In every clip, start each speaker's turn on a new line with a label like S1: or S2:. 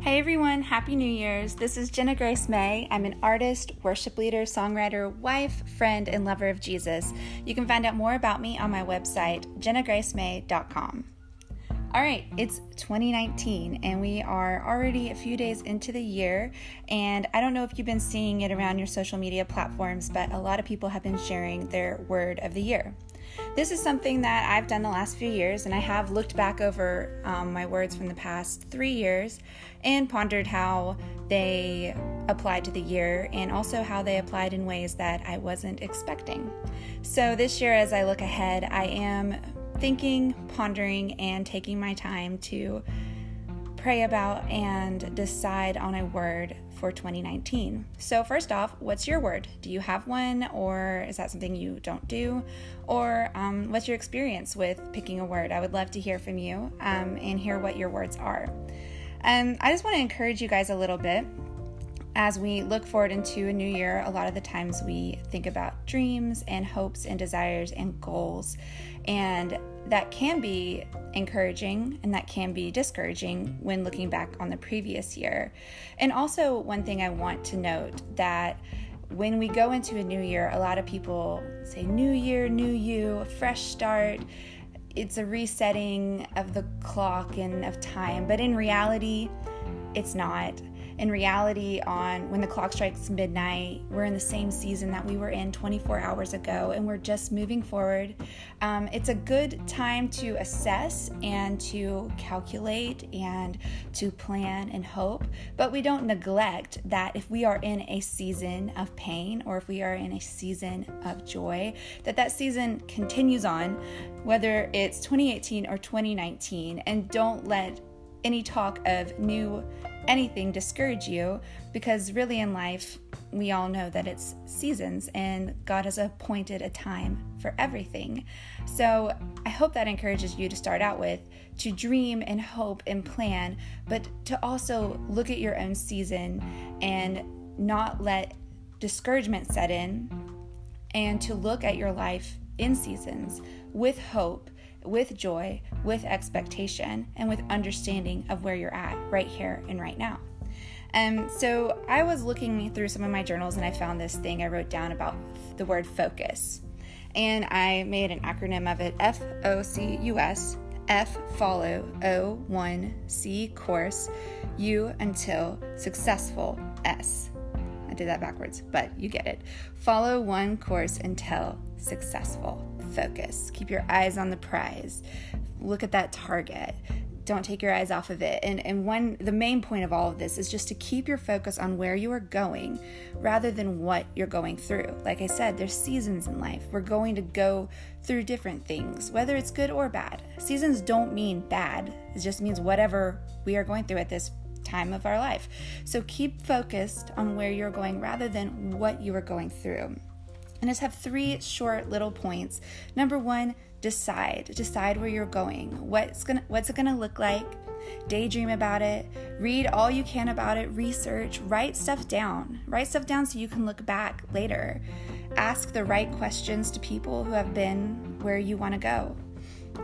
S1: Hey everyone, Happy New Year's. This is Jenna Grace May. I'm an artist, worship leader, songwriter, wife, friend, and lover of Jesus. You can find out more about me on my website, jennagracemay.com. All right, it's 2019 and we are already a few days into the year. And I don't know if you've been seeing it around your social media platforms, but a lot of people have been sharing their word of the year. This is something that I've done the last few years, and I have looked back over um, my words from the past three years and pondered how they applied to the year and also how they applied in ways that I wasn't expecting. So, this year, as I look ahead, I am thinking, pondering, and taking my time to pray about and decide on a word for 2019. So, first off, what's your word? Do you have one, or is that something you don't do? Or um, what's your experience with picking a word? I would love to hear from you um, and hear what your words are. And um, I just want to encourage you guys a little bit as we look forward into a new year. A lot of the times we think about dreams and hopes and desires and goals, and that can be encouraging and that can be discouraging when looking back on the previous year. And also, one thing I want to note that when we go into a new year, a lot of people say, New year, new you, fresh start. It's a resetting of the clock and of time. But in reality, it's not in reality, on when the clock strikes midnight, we're in the same season that we were in 24 hours ago, and we're just moving forward. Um, it's a good time to assess and to calculate and to plan and hope, but we don't neglect that if we are in a season of pain or if we are in a season of joy, that that season continues on, whether it's 2018 or 2019, and don't let any talk of new anything discourage you because really in life we all know that it's seasons and God has appointed a time for everything. So I hope that encourages you to start out with to dream and hope and plan, but to also look at your own season and not let discouragement set in and to look at your life in seasons with hope with joy, with expectation, and with understanding of where you're at right here and right now. Um, so I was looking through some of my journals and I found this thing I wrote down about the word focus. And I made an acronym of it F O C U S, F follow, O 1 C course, U until successful, S. I did that backwards, but you get it. Follow one course until successful. Focus. Keep your eyes on the prize. Look at that target. Don't take your eyes off of it. And and one the main point of all of this is just to keep your focus on where you are going rather than what you're going through. Like I said, there's seasons in life. We're going to go through different things, whether it's good or bad. Seasons don't mean bad. It just means whatever we are going through at this time of our life. So keep focused on where you're going rather than what you are going through. And just have three short little points. Number one, decide. Decide where you're going. What's gonna what's it gonna look like? Daydream about it. Read all you can about it. Research. Write stuff down. Write stuff down so you can look back later. Ask the right questions to people who have been where you want to go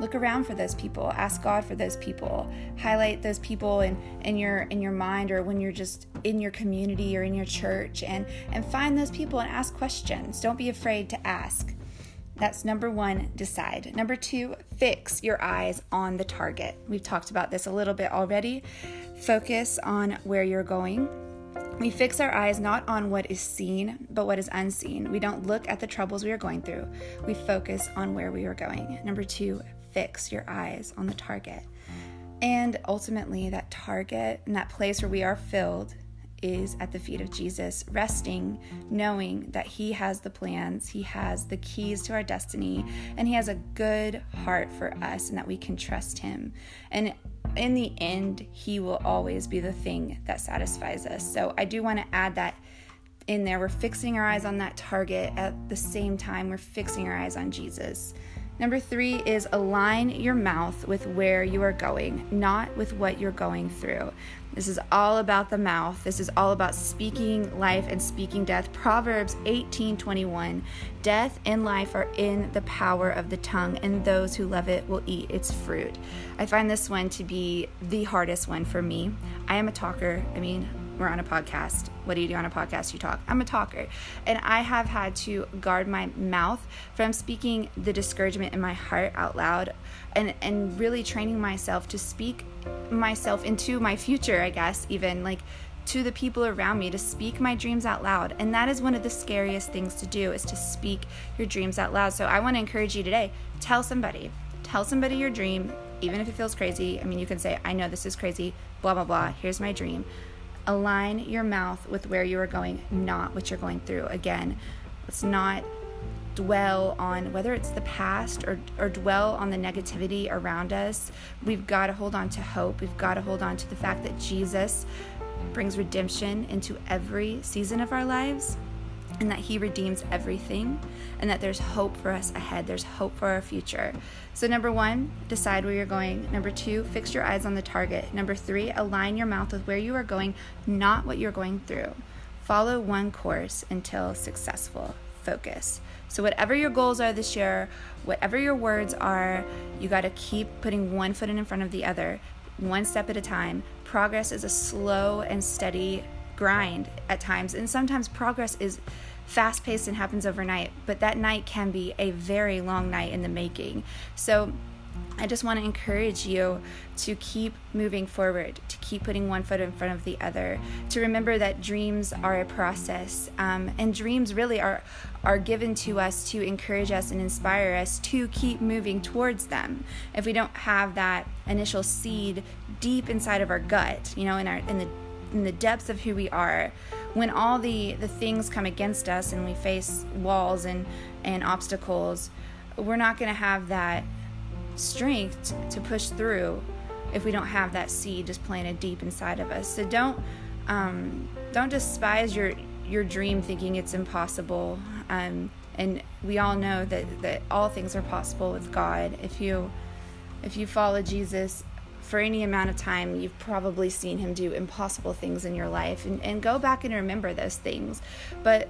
S1: look around for those people ask god for those people highlight those people in, in your in your mind or when you're just in your community or in your church and and find those people and ask questions don't be afraid to ask that's number one decide number two fix your eyes on the target we've talked about this a little bit already focus on where you're going we fix our eyes not on what is seen, but what is unseen. We don't look at the troubles we are going through. We focus on where we are going. Number two, fix your eyes on the target. And ultimately, that target and that place where we are filled is at the feet of Jesus, resting, knowing that He has the plans, He has the keys to our destiny, and He has a good heart for us, and that we can trust Him. And in the end, He will always be the thing that satisfies us. So I do want to add that in there. We're fixing our eyes on that target at the same time, we're fixing our eyes on Jesus Number three is align your mouth with where you are going, not with what you're going through. This is all about the mouth. This is all about speaking life and speaking death. Proverbs 18:21. Death and life are in the power of the tongue, and those who love it will eat its fruit. I find this one to be the hardest one for me. I am a talker. I mean, we're on a podcast. What do you do on a podcast? You talk. I'm a talker. And I have had to guard my mouth from speaking the discouragement in my heart out loud and, and really training myself to speak myself into my future, I guess, even like to the people around me to speak my dreams out loud. And that is one of the scariest things to do is to speak your dreams out loud. So I want to encourage you today, tell somebody. Tell somebody your dream, even if it feels crazy. I mean, you can say, I know this is crazy, blah, blah, blah. Here's my dream align your mouth with where you are going, not what you're going through. Again, let's not dwell on whether it's the past or, or dwell on the negativity around us. We've got to hold on to hope. We've got to hold on to the fact that Jesus brings redemption into every season of our lives and that He redeems everything, and that there's hope for us ahead. There's hope for our future. So, number one, decide where you're going. Number two, fix your eyes on the target. Number three, align your mouth with where you are going, not what you're going through. Follow one course until successful. Focus. So, whatever your goals are this year, whatever your words are, you got to keep putting one foot in front of the other, one step at a time. Progress is a slow and steady grind at times, and sometimes progress is fast paced and happens overnight, but that night can be a very long night in the making. So, I just want to encourage you to keep moving forward, to keep putting one foot in front of the other, to remember that dreams are a process, um, and dreams really are are given to us to encourage us and inspire us to keep moving towards them. If we don't have that initial seed deep inside of our gut, you know, in our in the in the depths of who we are when all the the things come against us and we face walls and and obstacles we're not going to have that strength to push through if we don't have that seed just planted deep inside of us. So don't um, don't despise your your dream thinking it's impossible. Um, and we all know that that all things are possible with god. If you if you follow jesus for any amount of time, you've probably seen him do impossible things in your life. And, and go back and remember those things. But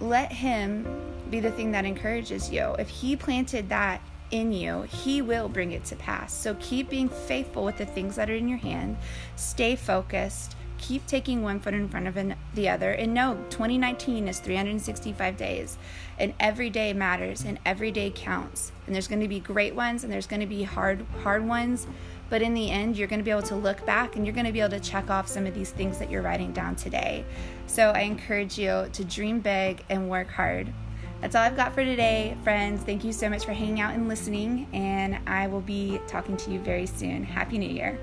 S1: let him be the thing that encourages you. If he planted that in you, he will bring it to pass. So keep being faithful with the things that are in your hand. Stay focused. Keep taking one foot in front of an, the other. And know 2019 is 365 days, and every day matters, and every day counts. And there's going to be great ones, and there's going to be hard, hard ones but in the end, you're going to be able to look back and you're going to be able to check off some of these things that you're writing down today. So I encourage you to dream big and work hard. That's all I've got for today, friends. Thank you so much for hanging out and listening, and I will be talking to you very soon. Happy New Year.